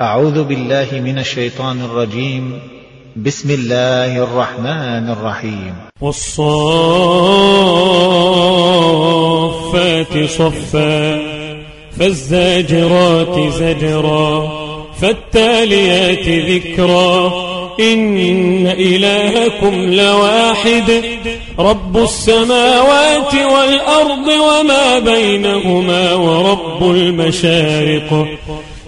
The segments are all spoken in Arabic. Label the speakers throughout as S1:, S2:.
S1: أعوذ بالله من الشيطان الرجيم. بسم الله الرحمن الرحيم.
S2: والصافات صفا فالزاجرات زجرا فالتاليات ذكرا. إن إلهكم لواحد رب السماوات والأرض وما بينهما ورب المشارق.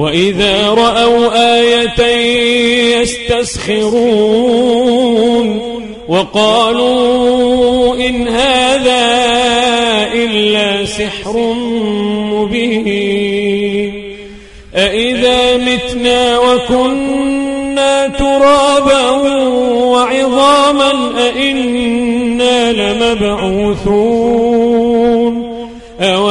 S2: وإذا رأوا آية يستسخرون وقالوا إن هذا إلا سحر مبين أإذا متنا وكنا ترابا وعظاما أئنا لمبعوثون أو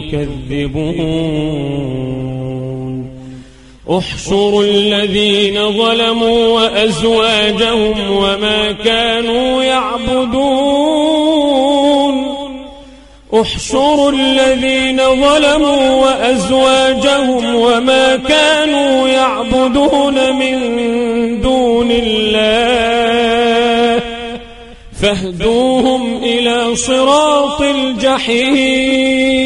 S2: تكذبون احشروا الذين ظلموا وأزواجهم وما كانوا يعبدون. احشروا الذين ظلموا وأزواجهم وما كانوا يعبدون من دون الله. فاهدوهم إلى صراط الجحيم.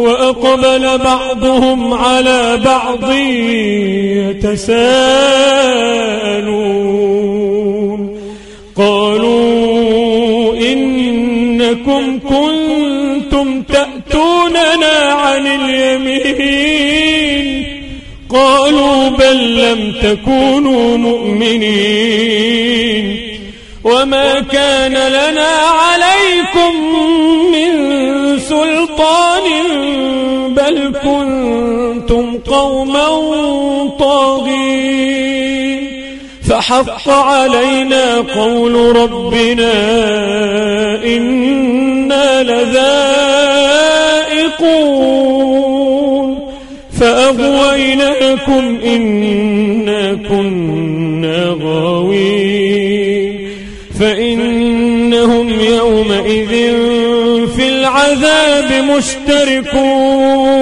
S2: وأقبل بعضهم على بعض يتساءلون. قالوا إنكم كنتم تأتوننا عن اليمين. قالوا بل لم تكونوا مؤمنين. وما كان لنا عليكم قوما طاغين. فحق علينا قول ربنا إنا لذائقون. فأغويناكم إنا كنا غاوين. فإنهم يومئذ في العذاب مشتركون.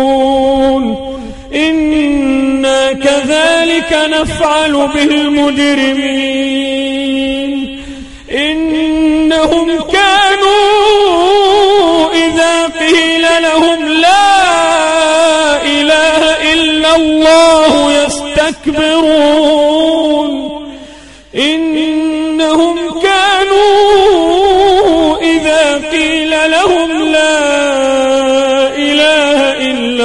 S2: كذلك نفعل بالمجرمين إنهم كانوا إذا قيل لهم لا إله إلا الله يستكبرون. إنهم كانوا إذا قيل لهم لا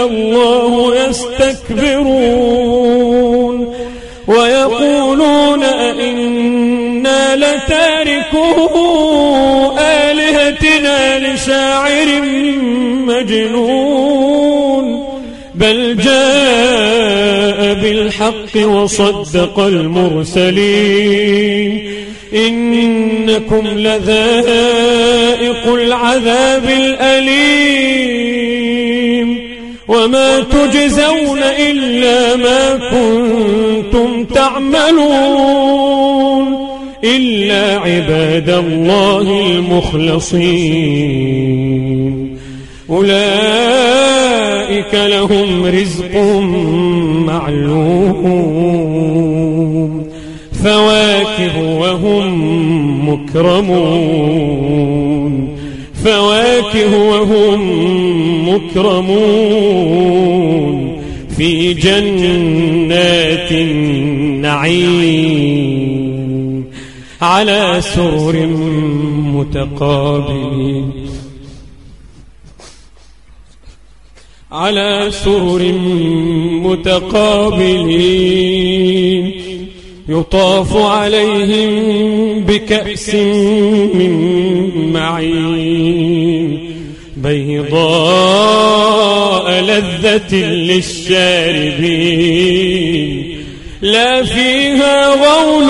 S2: الله يستكبرون. لتاركه آلهتنا لشاعر مجنون بل جاء بالحق وصدق المرسلين. إنكم لذائق العذاب الأليم. وما تجزون إلا ما كنتم تعملون. إلا عباد الله المخلصين. أولئك لهم رزق معلوم. فواكه وهم مكرمون. فواكه وهم مكرمون. في جنات النعيم. على سرر متقابلين على سرر متقابلين يطاف عليهم بكأس من معين. بيضاء لذة للشاربين. لا فيها غول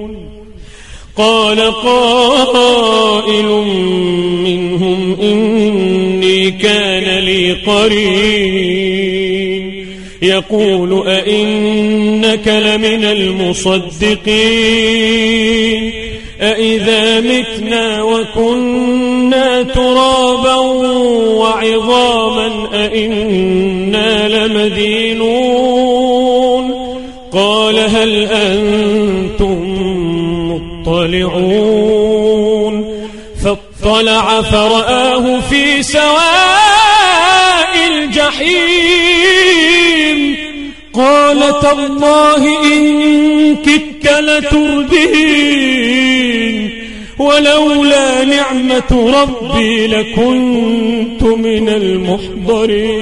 S2: قال قائل منهم إني كان لي قرين. يقول أئنك لمن المصدقين. أئذا متنا وكنا ترابا وعظاما أئنا لمدينون. قال هل أنتم مطلعون فاطلع فرآه في سواء الجحيم. قال تالله إن كدت لتردين ولولا نعمة ربي لكنت من المحضرين.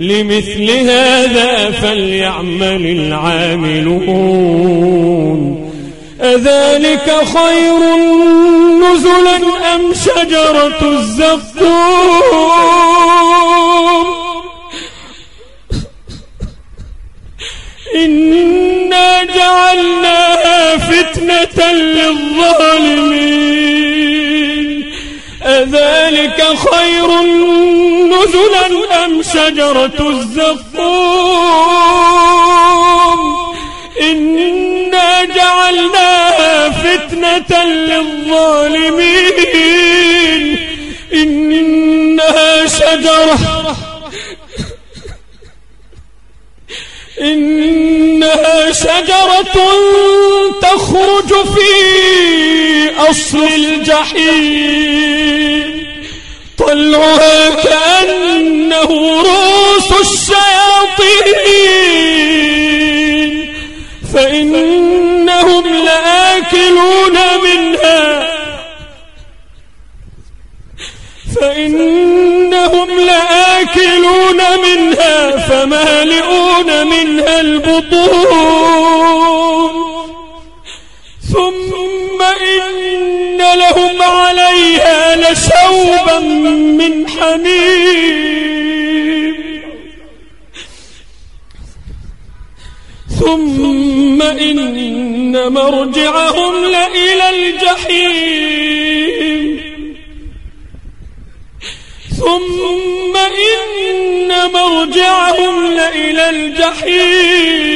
S2: لمثل هذا فليعمل العاملون. أذلك خير نزلا أم شجرة الزقوم؟ إنا جعلناها فتنة للظالمين. أذلك خير نزلا أم شجرة الزقوم؟ إنا جعلناها فتنة للظالمين. إنها شجرة. إنها شجرة تخرج في أصل الجحيم. طلعها كأنه رؤوس الشياطين. فإنهم لآكلون منها. فإنهم لآكلون منها. فمالئون منها البطون. ثم إن لهم عليها لشوبا من حميم. ثم إن مرجعهم لإلى الجحيم. ثم إن مرجعهم لإلى الجحيم.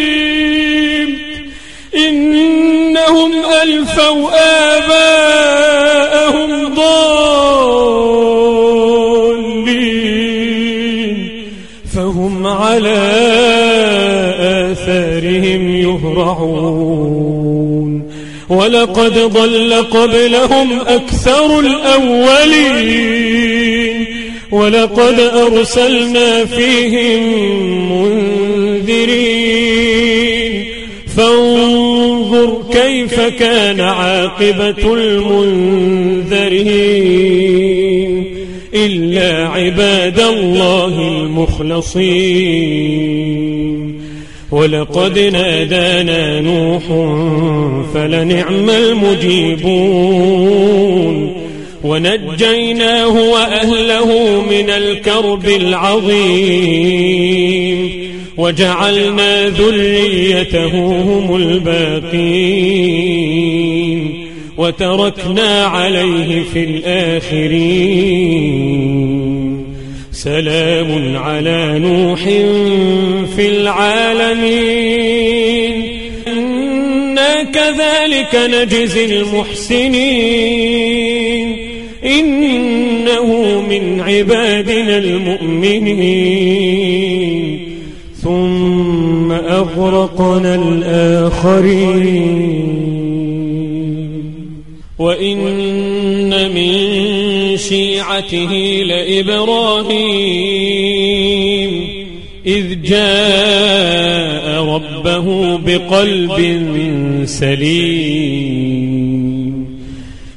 S2: إنهم ألفوا آباءهم ضالين. فهم على آثارهم يهرعون. ولقد ضل قبلهم أكثر الأولين. ولقد أرسلنا فيهم منذرين. فانظر كيف كان عاقبة المنذرين. إلا عباد الله المخلصين. ولقد نادانا نوح فلنعم المجيبون. ونجيناه وأهله من الكرب العظيم. وجعلنا ذريته هم الباقين. وتركنا عليه في الآخرين. سلام على نوح في العالمين. إنا كذلك نجزي المحسنين. إنه من عبادنا المؤمنين. ثم أغرقنا الآخرين. وإن من شيعته لإبراهيم. إذ جاء ربه بقلب سليم.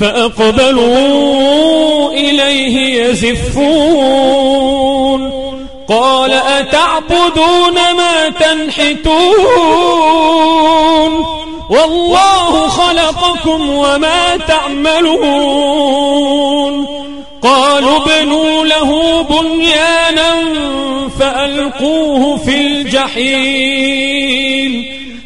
S2: فأقبلوا إليه يزفون. قال أتعبدون ما تنحتون؟ والله خلقكم وما تعملون. قالوا ابنوا له بنيانا فألقوه في الجحيم.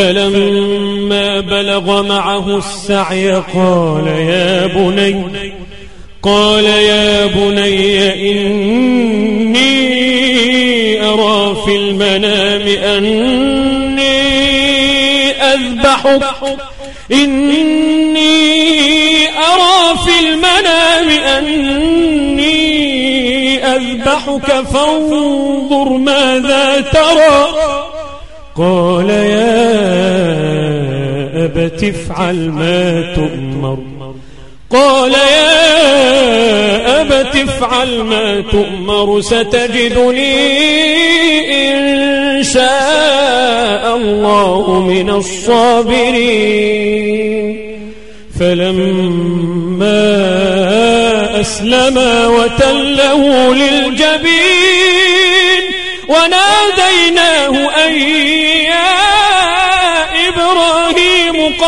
S2: فلما بلغ معه السعي قال يا بني قال يا بني إني أرى في المنام أني أذبحك. إني أرى في المنام أني أذبحك فانظر ماذا ترى. قال يا أبت افعل ما تؤمر. قال يا أبت افعل ما تؤمر ستجدني إن شاء الله من الصابرين. فلما أسلما وتله للجبين وناديناه أن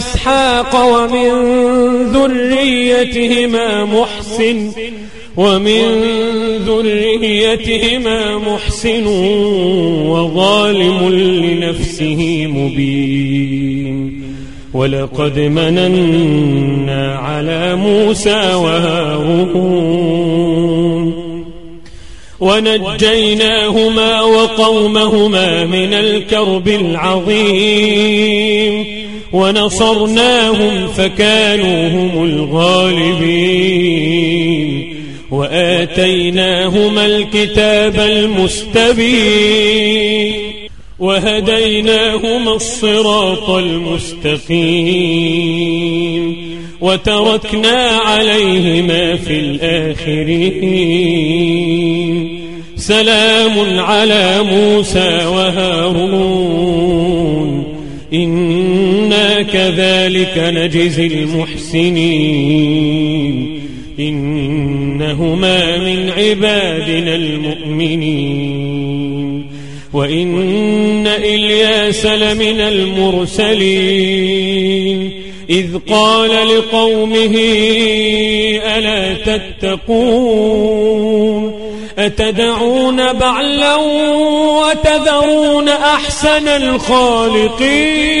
S2: إسحاق ومن ذريتهما محسن ومن ذريتهما محسن وظالم لنفسه مبين. ولقد مننا على موسى وهارون. ونجيناهما وقومهما من الكرب العظيم. ونصرناهم فكانوا هم الغالبين وآتيناهما الكتاب المستبين وهديناهما الصراط المستقيم وتركنا عليهما في الآخرين سلام على موسى وهارون إنا كذلك نجزي المحسنين. إنهما من عبادنا المؤمنين. وإن إلياس لمن المرسلين. إذ قال لقومه ألا تتقون؟ أتدعون بعلا وتذرون أحسن الخالقين؟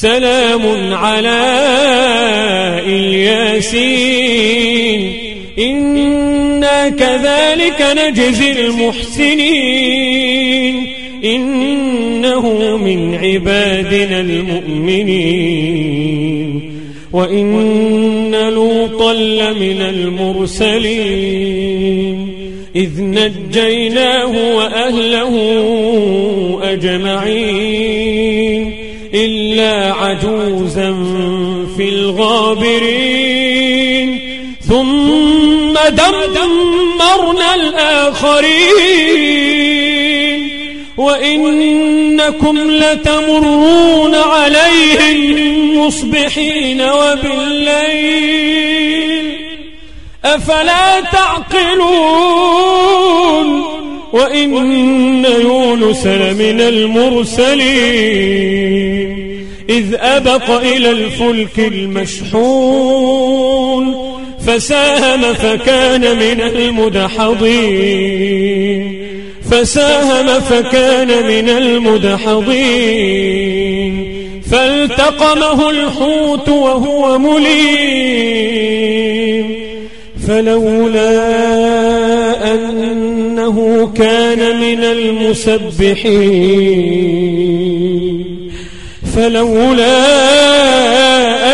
S2: سلام على الياسين. إنا كذلك نجزي المحسنين. إنه من عبادنا المؤمنين. وإن لوطا لمن المرسلين. إذ نجيناه وأهله أجمعين. إلا عجوزا في الغابرين. ثم دمرنا الآخرين. وإنكم لتمرون عليهم مصبحين وبالليل. أفلا تعقلون؟ وإن يونس لمن المرسلين. إذ أبق إلى الفلك المشحون فساهم فكان من المدحضين. فساهم فكان من المدحضين. فالتقمه الحوت وهو مليم. فلولا أنه كان من المسبحين. فلولا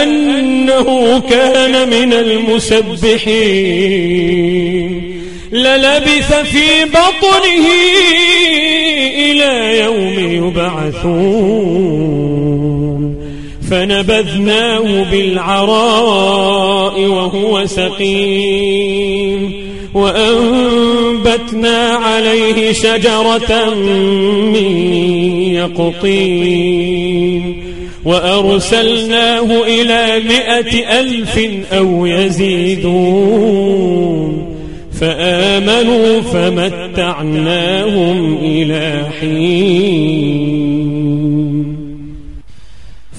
S2: أنه كان من المسبحين للبث في بطنه إلى يوم يبعثون فنبذناه بالعراء وهو سقيم وأنبتنا عليه شجرة من يقطين وأرسلناه إلى مائة ألف أو يزيدون فآمنوا فمتعناهم إلى حين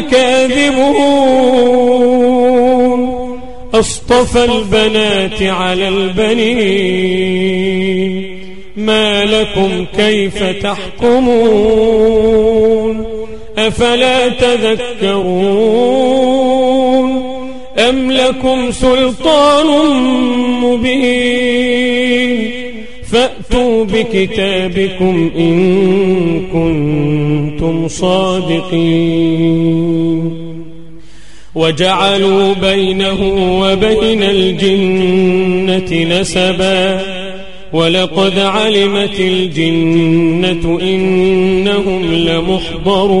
S2: وإنهم لكاذبون أصطفى البنات على البنين. ما لكم كيف تحكمون؟ أفلا تذكرون؟ أم لكم سلطان مبين؟ فأتوا بكتابكم إن كنتم صادقين. وجعلوا بينه وبين الجنة نسبا. ولقد علمت الجنة إنهم لمحضرون.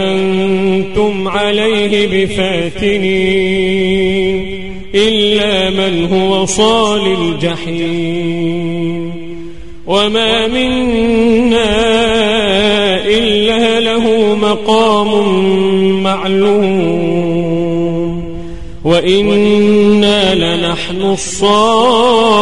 S2: أنتم عليه بفاتنين إلا من هو صال الجحيم. وما منا إلا له مقام معلوم. وإنا لنحن الصافون